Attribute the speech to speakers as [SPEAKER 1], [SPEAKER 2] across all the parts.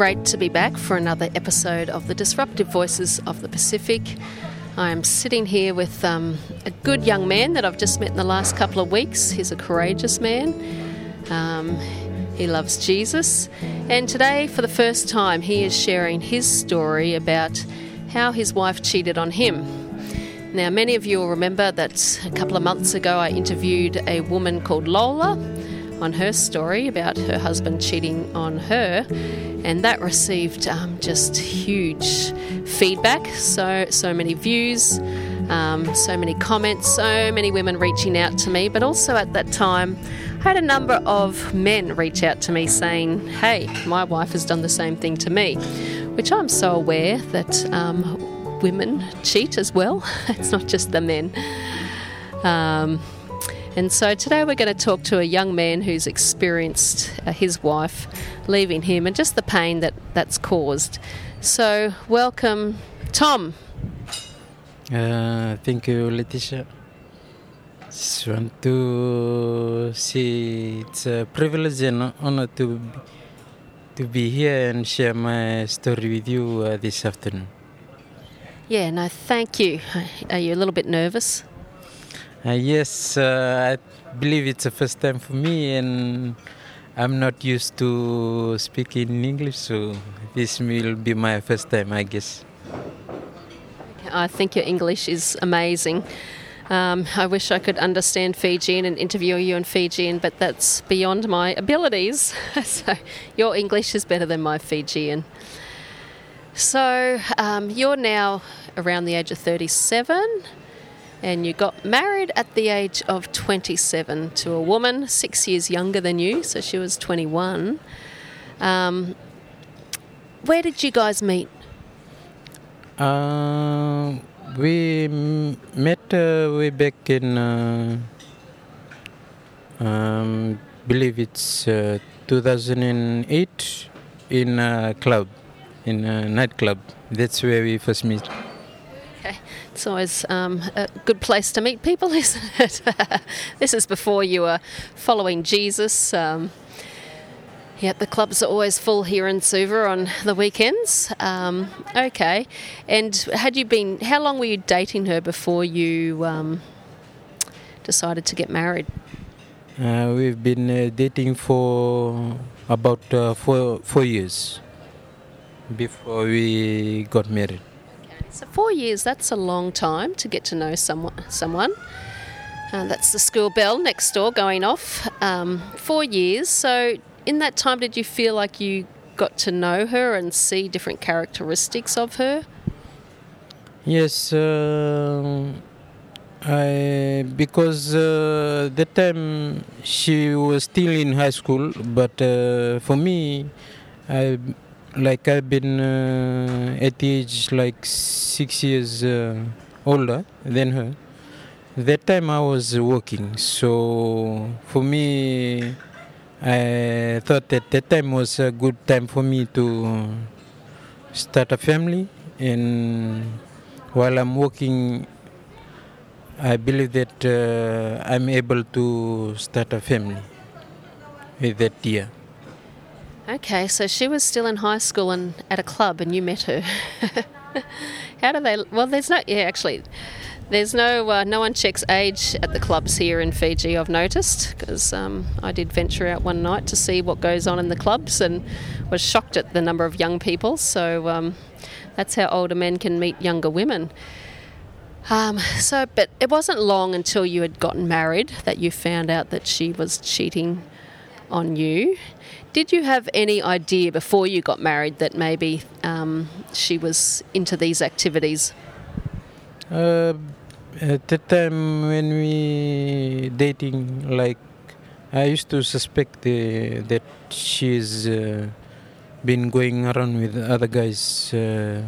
[SPEAKER 1] Great to be back for another episode of the Disruptive Voices of the Pacific. I am sitting here with um, a good young man that I've just met in the last couple of weeks. He's a courageous man. Um, he loves Jesus. And today, for the first time, he is sharing his story about how his wife cheated on him. Now, many of you will remember that a couple of months ago I interviewed a woman called Lola on her story about her husband cheating on her, and that received um, just huge feedback. So so many views, um, so many comments, so many women reaching out to me. But also at that time, I had a number of men reach out to me saying, "Hey, my wife has done the same thing to me," which I'm so aware that. Um, women cheat as well. it's not just the men. Um, and so today we're going to talk to a young man who's experienced uh, his wife leaving him and just the pain that that's caused. So, welcome, Tom.
[SPEAKER 2] Uh, thank you, Letitia. Just want to say it's a privilege and honor to to be here and share my story with you uh, this afternoon.
[SPEAKER 1] Yeah, no, thank you. Are you a little bit nervous?
[SPEAKER 2] Uh, yes, uh, I believe it's the first time for me, and I'm not used to speaking in English, so this will be my first time, I guess.
[SPEAKER 1] I think your English is amazing. Um, I wish I could understand Fijian and interview you in Fijian, but that's beyond my abilities. so your English is better than my Fijian. So um, you're now around the age of 37 and you got married at the age of 27 to a woman six years younger than you, so she was 21. Um, where did you guys meet?
[SPEAKER 2] Uh, we met uh, way back in, uh, um, believe it's uh, 2008 in a club, in a nightclub. That's where we first met.
[SPEAKER 1] Okay. It's always um, a good place to meet people, isn't it? this is before you were following Jesus. Um, yeah, the clubs are always full here in Suva on the weekends. Um, okay. And had you been, how long were you dating her before you um, decided to get married?
[SPEAKER 2] Uh, we've been uh, dating for about uh, four, four years before we got married.
[SPEAKER 1] So four years, that's a long time to get to know someone. someone. Uh, that's the school bell next door going off. Um, four years. So in that time, did you feel like you got to know her and see different characteristics of her?
[SPEAKER 2] Yes, uh, I because uh, that time she was still in high school, but uh, for me, I like I've been uh, at the age like six years uh, older than her. That time I was working, so for me, I thought that that time was a good time for me to start a family. And while I'm working, I believe that uh, I'm able to start a family with that year.
[SPEAKER 1] Okay, so she was still in high school and at a club, and you met her. How do they? Well, there's no. Yeah, actually, there's no. Uh, no one checks age at the clubs here in Fiji. I've noticed because um, I did venture out one night to see what goes on in the clubs and was shocked at the number of young people. So um, that's how older men can meet younger women. Um, so, but it wasn't long until you had gotten married that you found out that she was cheating on you. Did you have any idea before you got married that maybe um, she was into these activities?
[SPEAKER 2] Uh, at the time when we dating, like I used to suspect uh, that she's uh, been going around with other guys, uh,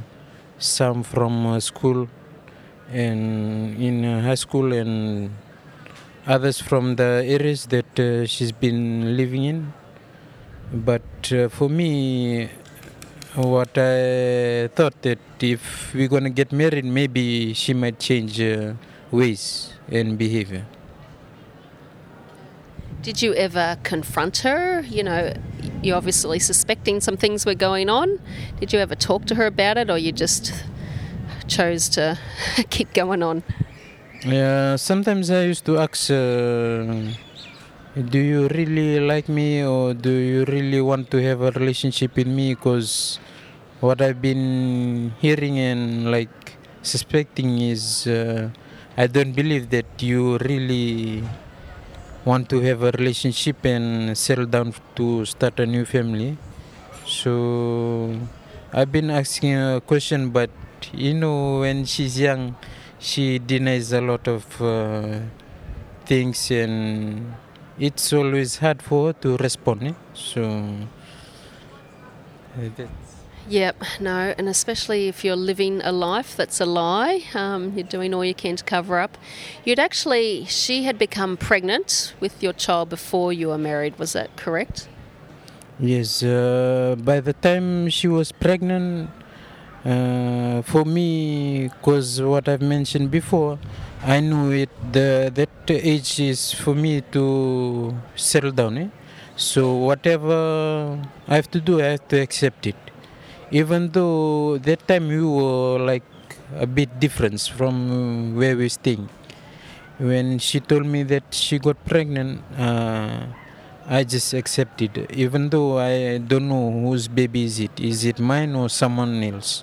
[SPEAKER 2] some from uh, school and in uh, high school, and others from the areas that she's been living in. But uh, for me, what I thought that if we're gonna get married, maybe she might change uh, ways and behavior.
[SPEAKER 1] Did you ever confront her? You know, you're obviously suspecting some things were going on. Did you ever talk to her about it, or you just chose to keep going on?
[SPEAKER 2] Yeah, sometimes I used to ask, uh, do you really like me or do you really want to have a relationship with me? Because what I've been hearing and like suspecting is uh, I don't believe that you really want to have a relationship and settle down to start a new family. So I've been asking a question, but you know, when she's young, she denies a lot of uh, things, and it's always hard for to respond. Eh? So. Uh, that's
[SPEAKER 1] Yep, no, and especially if you're living a life that's a lie, um, you're doing all you can to cover up. You'd actually, she had become pregnant with your child before you were married, was that correct?
[SPEAKER 2] Yes, uh, by the time she was pregnant, uh, for me, because what I've mentioned before, I knew it. The that age is for me to settle down. Eh? So whatever I have to do, I have to accept it. Even though that time we were like a bit different from where we're staying. When she told me that she got pregnant, uh, I just accepted, even though I don't know whose baby is it. Is it mine or someone else?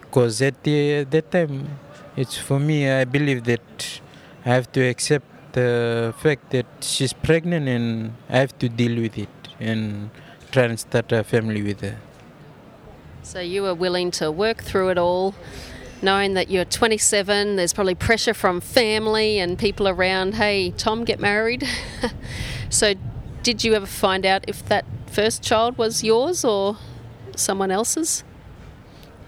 [SPEAKER 2] Because at the, that time, it's for me. I believe that I have to accept the fact that she's pregnant, and I have to deal with it and try and start a family with her.
[SPEAKER 1] So you were willing to work through it all, knowing that you're 27, there's probably pressure from family and people around, hey, Tom, get married. so did you ever find out if that first child was yours or someone else's?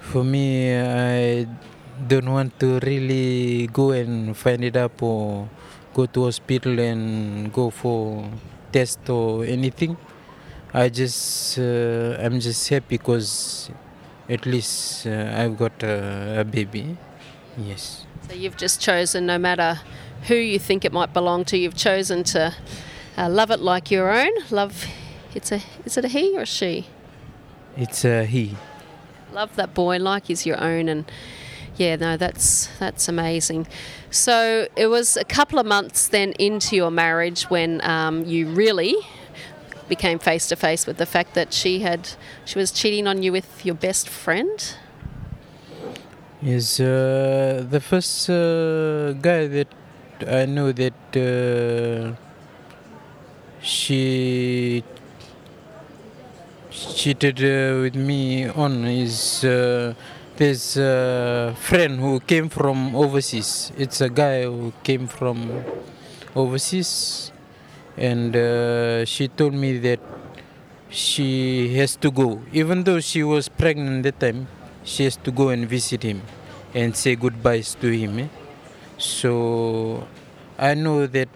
[SPEAKER 2] For me, I don't want to really go and find it up or go to hospital and go for test or anything. I just uh, I'm just happy because at least uh, I've got a, a baby. Yes.
[SPEAKER 1] So you've just chosen, no matter who you think it might belong to, you've chosen to uh, love it like your own. Love, it's a, is it a he or a she?
[SPEAKER 2] It's a he.
[SPEAKER 1] Love that boy like he's your own, and yeah, no, that's that's amazing. So it was a couple of months then into your marriage when um, you really became face to face with the fact that she had she was cheating on you with your best friend.
[SPEAKER 2] Yes, uh, the first uh, guy that I know that uh, she cheated uh, with me on is uh, there's a friend who came from overseas. It's a guy who came from overseas, and uh, she told me that she has to go, even though she was pregnant at the time. She has to go and visit him and say goodbyes to him. eh. So I know that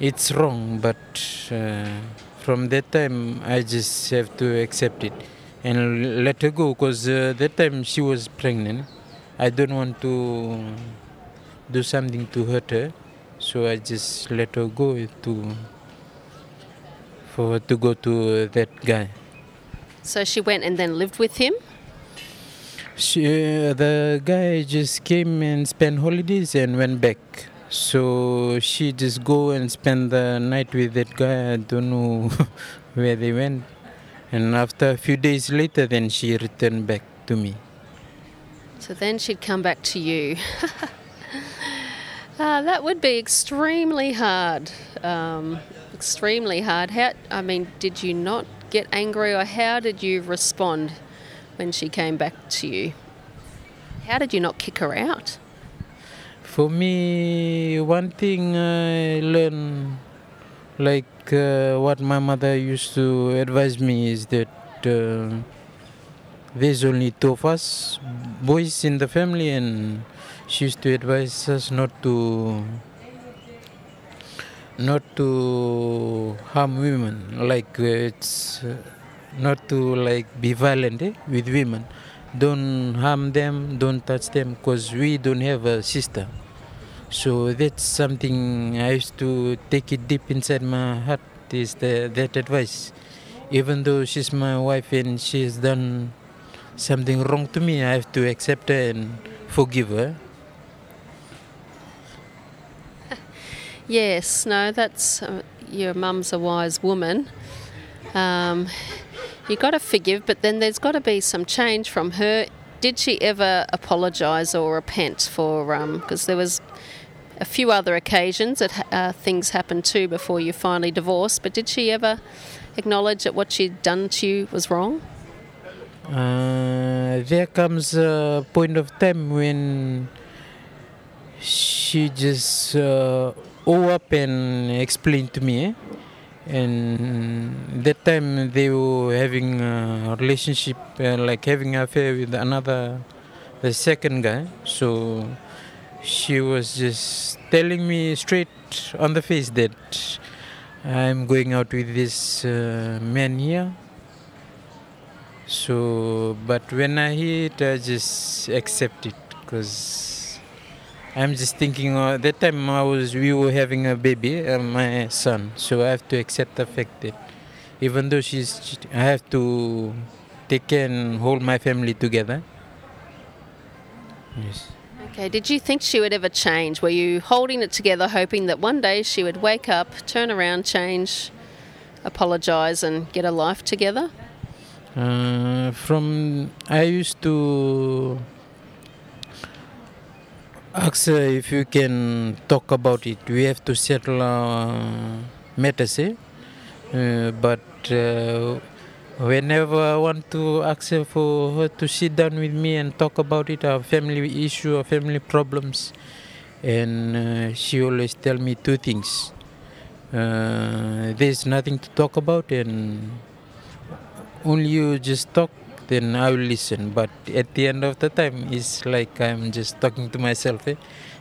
[SPEAKER 2] it's wrong, but uh, from that time I just have to accept it and let her go because uh, that time she was pregnant. I don't want to do something to hurt her, so I just let her go to for her to go to that guy.
[SPEAKER 1] So she went and then lived with him.
[SPEAKER 2] She, uh, the guy just came and spent holidays and went back. So she just go and spend the night with that guy. I don't know where they went. And after a few days later, then she returned back to me.
[SPEAKER 1] So then she'd come back to you. Ah, that would be extremely hard. Um, extremely hard. How? I mean, did you not get angry, or how did you respond when she came back to you? How did you not kick her out?
[SPEAKER 2] For me, one thing I learned, like uh, what my mother used to advise me, is that uh, there's only two of us, boys in the family, and she used to advise us not to not to harm women. Like uh, it's uh, not to like be violent eh, with women. Don't harm them. Don't touch them, because we don't have a sister. So that's something I used to take it deep inside my heart. Is the, that advice, even though she's my wife and she's done something wrong to me, I have to accept her and forgive her.
[SPEAKER 1] Yes, no, that's uh, your mum's a wise woman. Um, you got to forgive, but then there's got to be some change from her. Did she ever apologise or repent for? Because um, there was a few other occasions that uh, things happened too before you finally divorced. But did she ever acknowledge that what she'd done to you was wrong?
[SPEAKER 2] Uh, there comes a point of time when she just uh, up and explained to me. Eh? And that time they were having a relationship, uh, like having an affair with another, the second guy. So she was just telling me straight on the face that I'm going out with this uh, man here. So, but when I hear it, I just accept it because I'm just thinking. Uh, that time I was, we were having a baby, uh, my son. So I have to accept the fact that even though she's, I have to take care and hold my family together. Yes.
[SPEAKER 1] Okay, did you think she would ever change? Were you holding it together, hoping that one day she would wake up, turn around, change, apologise, and get a life together?
[SPEAKER 2] Uh, from I used to ask her if you can talk about it. We have to settle our matters, eh? Uh, but uh, whenever I want to ask her for her to sit down with me and talk about it, our family issue, our family problems, and uh, she always tell me two things. Uh, there's nothing to talk about, and only you just talk, then I will listen. But at the end of the time, it's like I'm just talking to myself. Eh?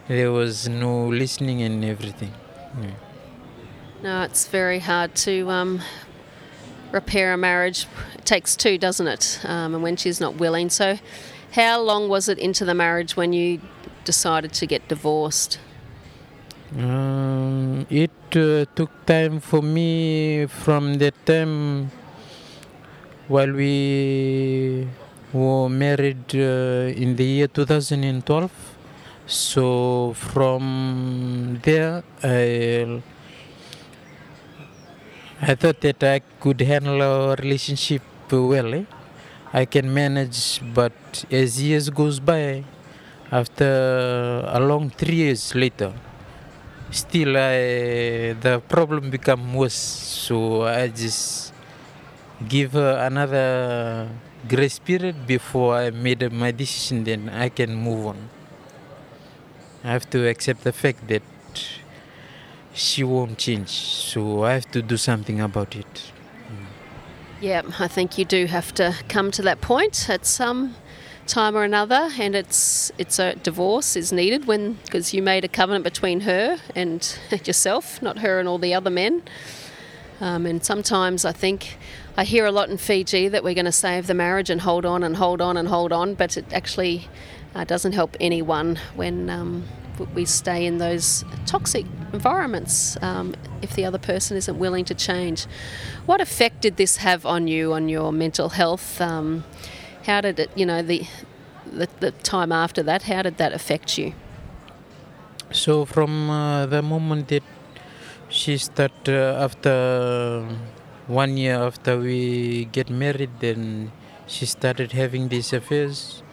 [SPEAKER 2] There was no listening and everything. Yeah.
[SPEAKER 1] No, it's very hard to um, repair a marriage takes two, doesn't it? Um, and when she's not willing. So, how long was it into the marriage when you decided to get divorced?
[SPEAKER 2] Um, it uh, took time for me from the time while we were married uh, in the year 2012. So from there, I I thought that I could handle our relationship well. Eh? I can manage, but as years goes by, after a long three years later, still I, the problem become worse. So I just give her another grace period before I made my decision. Then I can move on. I have to accept the fact that she won't change. So I have to do something about it.
[SPEAKER 1] Yeah, I think you do have to come to that point at some time or another, and it's it's a divorce is needed when because you made a covenant between her and yourself, not her and all the other men. Um, and sometimes I think I hear a lot in Fiji that we're going to save the marriage and hold on and hold on and hold on, but it actually uh, doesn't help anyone when um, we stay in those toxic environments um, if the other person isn't willing to change. What effect did this have on you, on your mental health? Um, how did it, you know, the, the, the time after that, how did that affect you?
[SPEAKER 2] So from uh, the moment that she started uh, after one year after we get married, then she started having these affairs.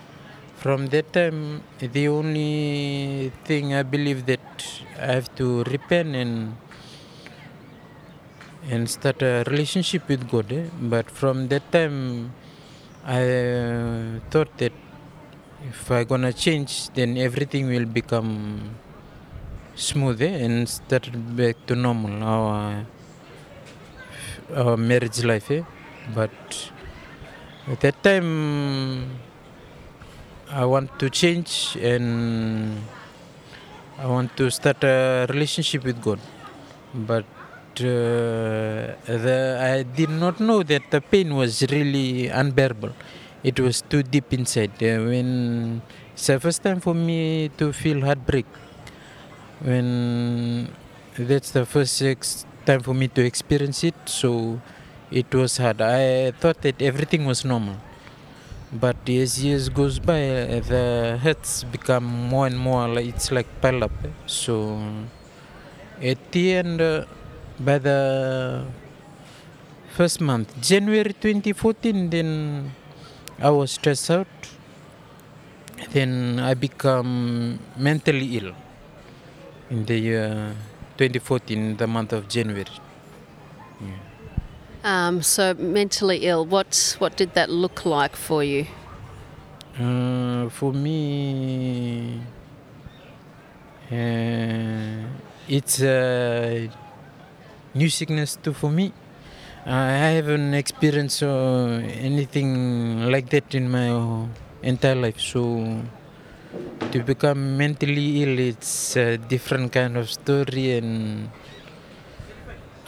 [SPEAKER 2] From that time, the only thing I believe that I have to repent and and start a relationship with God. Eh? But from that time, I uh, thought that if I gonna change, then everything will become smooth eh? and start back to normal our our marriage life. Eh? But at that time, I want to change and I want to start a relationship with God. But uh, the, I did not know that the pain was really unbearable. It was too deep inside. Uh, when it's the first time for me to feel heartbreak when that's the first ex- time for me to experience it so it was hard i thought that everything was normal but as years goes by the hurts become more and more like it's like pile up. So at the end uh, by the first month january 2014 then i was stressed out. Then i become mentally ill in the year 2014 the month of january
[SPEAKER 1] Um, so mentally ill. What what did that look like for you?
[SPEAKER 2] Uh, for me, uh, it's a new sickness too for me. I haven't experienced uh, anything like that in my entire life. So to become mentally ill, it's a different kind of story, and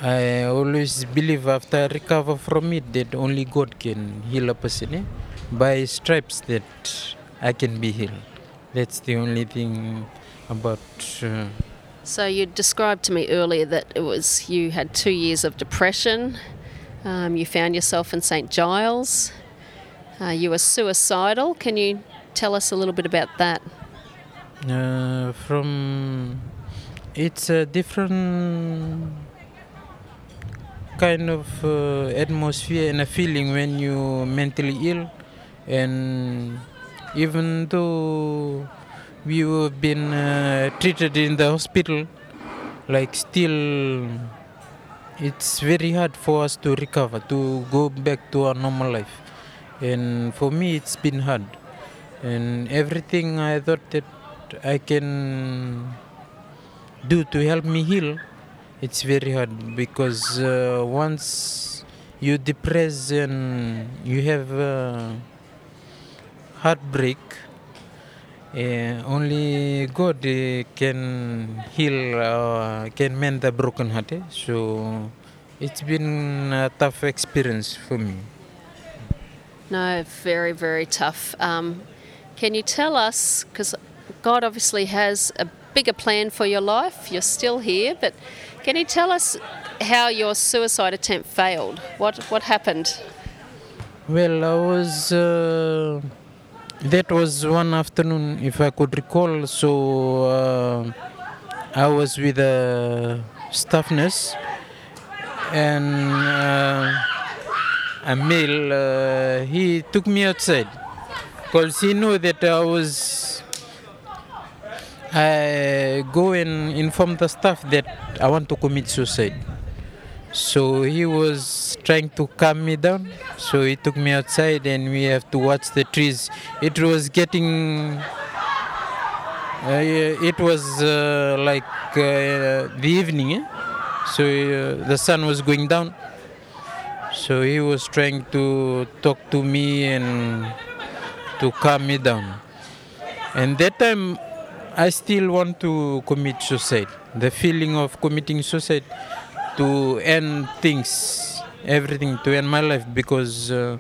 [SPEAKER 2] I always believe after I recover from it that only God can heal a person. Eh? By stripes that I can be healed. That's the only thing about. Uh,
[SPEAKER 1] So you described to me earlier that it was you had two years of depression. Um, you found yourself in St Giles. Uh, you were suicidal. Can you tell us a little bit about that?
[SPEAKER 2] uh, from it's a different kind of uh, atmosphere and a feeling when you mentally ill. And even though we have been uh, treated in the hospital like still it's very hard for us to recover to go back to our normal life. And for me it's been hard. And everything i thought that i can do to help me heal it's very hard because uh, once you depress and you have uh, heartbreak uh, only god uh, can heal uh, can mend the broken heart eh? so it's been a tough experience for me
[SPEAKER 1] No, very, very tough. Um, can you tell us, because God obviously has a bigger plan for your life, you're still here, but can you tell us how your suicide attempt failed? What, what happened?
[SPEAKER 2] Well, I was. Uh, that was one afternoon, if I could recall. So uh, I was with a staff nurse, and uh, a male. Uh, he took me outside because he knew that I was. I go and inform the staff that I want to commit suicide. So he was trying to calm me down. So he took me outside and we have to watch the trees. It was getting. Uh, it was uh, like uh, the evening, eh? so uh, the sun was going down. So he was trying to talk to me and to calm me down. And that time, I still want to commit suicide. The feeling of committing suicide to end things, everything, to end my life because uh,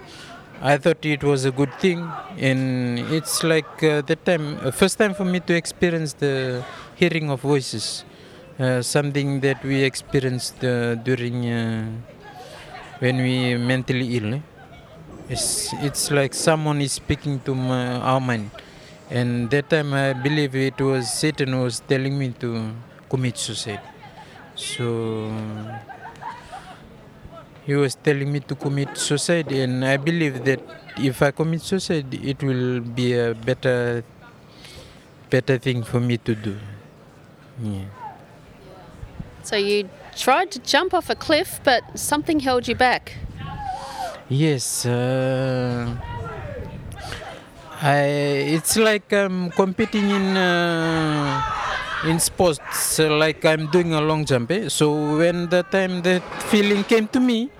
[SPEAKER 2] I thought it was a good thing. And it's like uh, that time, uh, first time for me to experience the hearing of voices, uh, something that we experienced uh, during when we mentally ill. eh? It's, it's like someone is speaking to my, our mind. And that time I believe it was Satan who was telling me to commit suicide. So he was telling me to commit suicide, and I believe that if I commit suicide, it will be a better, better thing for me to do. Yeah.
[SPEAKER 1] So you tried to jump off a cliff, but something held you back.
[SPEAKER 2] Yes. Uh, I. It's like I'm competing in uh, in sports. like I'm doing a long jump. Eh? So when the time that feeling came to me,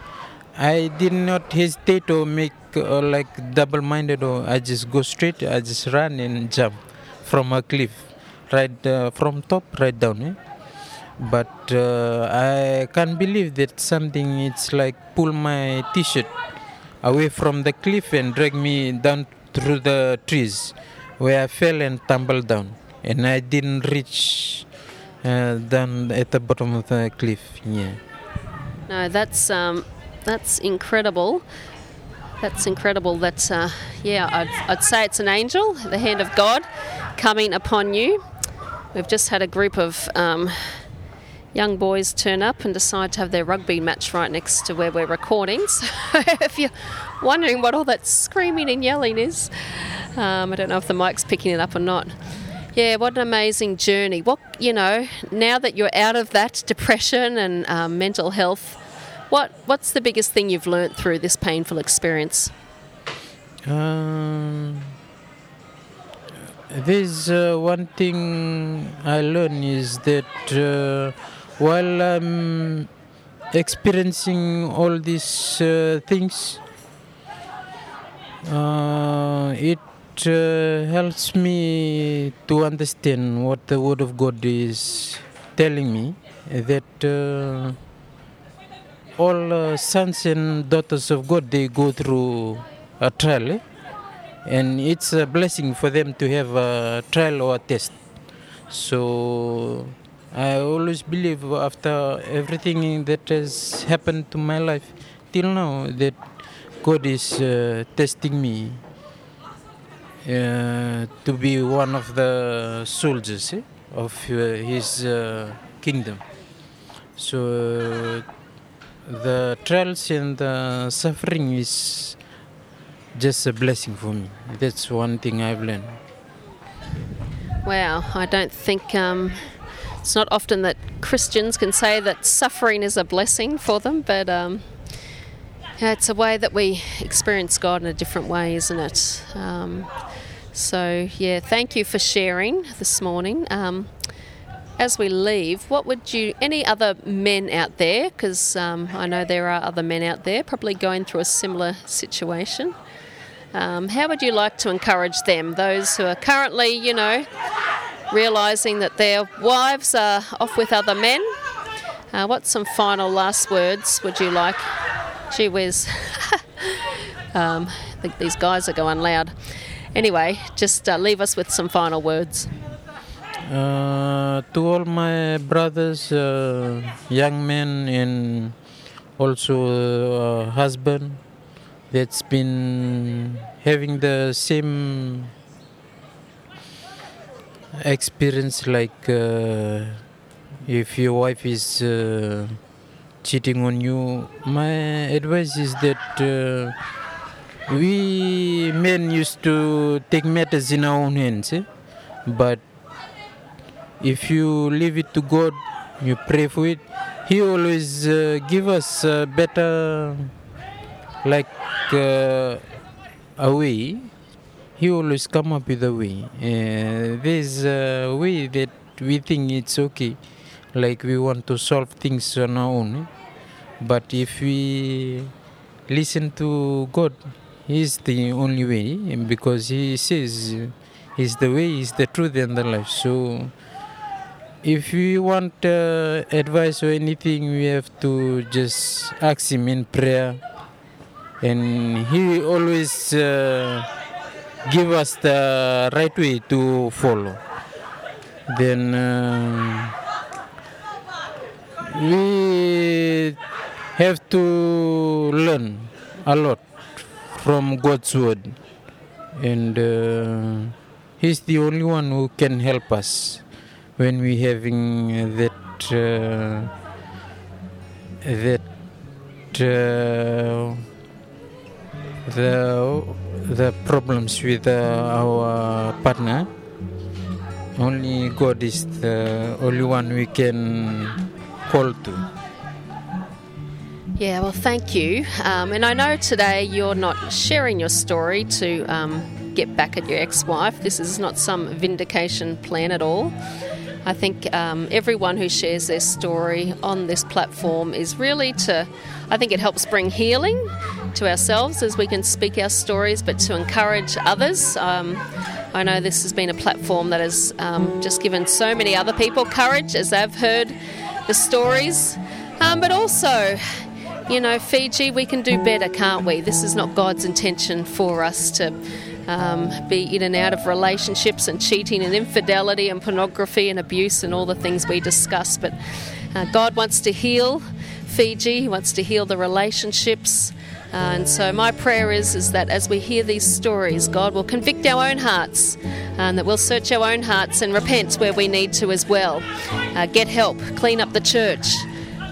[SPEAKER 2] I did not hesitate or make uh, like double-minded or I just go straight. I just run and jump from a cliff, right uh, from top right down. Eh? But uh, I can't believe that something. It's like pull my T-shirt away from the cliff and drag me down through the trees where I fell and tumbled down and I didn't reach uh, than at the bottom of the cliff. Yeah.
[SPEAKER 1] No, that's um, that's incredible. That's incredible. That's uh, yeah. I'd, I'd say it's an angel, the hand of God, coming upon you. We've just had a group of um, young boys turn up and decide to have their rugby match right next to where we're recording. So if you're wondering what all that screaming and yelling is, um, I don't know if the mic's picking it up or not. Yeah, what an amazing journey. What you know, now that you're out of that depression and um, mental health, what what's the biggest thing you've learnt through this painful experience?
[SPEAKER 2] Um, there's uh, one thing I learned is that uh, while I'm experiencing all these uh, things, uh, it uh, helps me to understand what the Word of God is telling me that uh, all uh, sons and daughters of God they go through a trial, eh? and it's a blessing for them to have a trial or a test. So I always believe after everything that has happened to my life till now that God is uh, testing me uh, to be one of the soldiers eh, of uh, His uh, kingdom. So the trials and the suffering is just a blessing for me. That's one thing I've learned.
[SPEAKER 1] Wow, I don't think um, it's not often that Christians can say that suffering is a blessing for them, but um, yeah, it's a way that we experience God in a different way, isn't it? Um, so, yeah, thank you for sharing this morning. Um, as we leave, what would you, any other men out there, because um, I know there are other men out there probably going through a similar situation, um, how would you like to encourage them, those who are currently, you know, realising that their wives are off with other men? Uh, what some final last words would you like? Gee whiz. um, I think these guys are going loud. Anyway, just uh, leave us with some final words.
[SPEAKER 2] Uh, to all my brothers, uh, young men, and also uh, husband that's been having the same experience like uh, if your wife is uh, cheating on you my advice is that uh, we men used to take matters in our own hands eh? but if you leave it to god you pray for it he always uh, give us better like uh, a way he always come up with a way. Uh, there's a way that we think it's okay, like we want to solve things on our own. eh? But if we listen to God, He's the only way, because He says He's the way, He's the truth, and the life. So if we want uh, advice or anything, we have to just ask Him in prayer, and He always. Uh, give us the right way to follow. Then uh, we have to learn a lot from God's word, and uh, He's the only one who can help us when we having that uh, that uh, the the problems with uh, our partner. Only God is the only one we can call to.
[SPEAKER 1] Yeah, well, thank you. Um, and I know today you're not sharing your story to um, get back at your ex wife. This is not some vindication plan at all. I think um, everyone who shares their story on this platform is really to, I think it helps bring healing to ourselves as we can speak our stories, but to encourage others. Um, I know this has been a platform that has um, just given so many other people courage as they've heard the stories, um, but also you know, Fiji, we can do better, can't we? This is not God's intention for us to um, be in and out of relationships and cheating and infidelity and pornography and abuse and all the things we discuss. But uh, God wants to heal Fiji, He wants to heal the relationships. Uh, and so my prayer is, is that as we hear these stories, God will convict our own hearts and that we'll search our own hearts and repent where we need to as well. Uh, get help, clean up the church,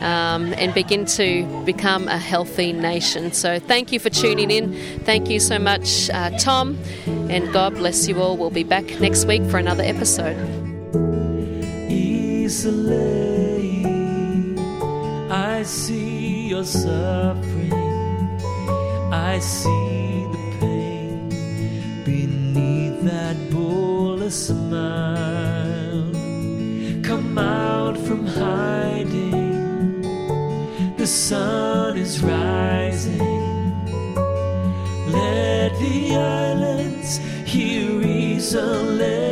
[SPEAKER 1] um, and begin to become a healthy nation. So thank you for tuning in. Thank you so much, uh, Tom, and God bless you all. We'll be back next week for another episode.
[SPEAKER 3] Easily, I see your suffering. I see the pain beneath that bullish smile. Come out from hiding, the sun is rising. Let the islands hear easily.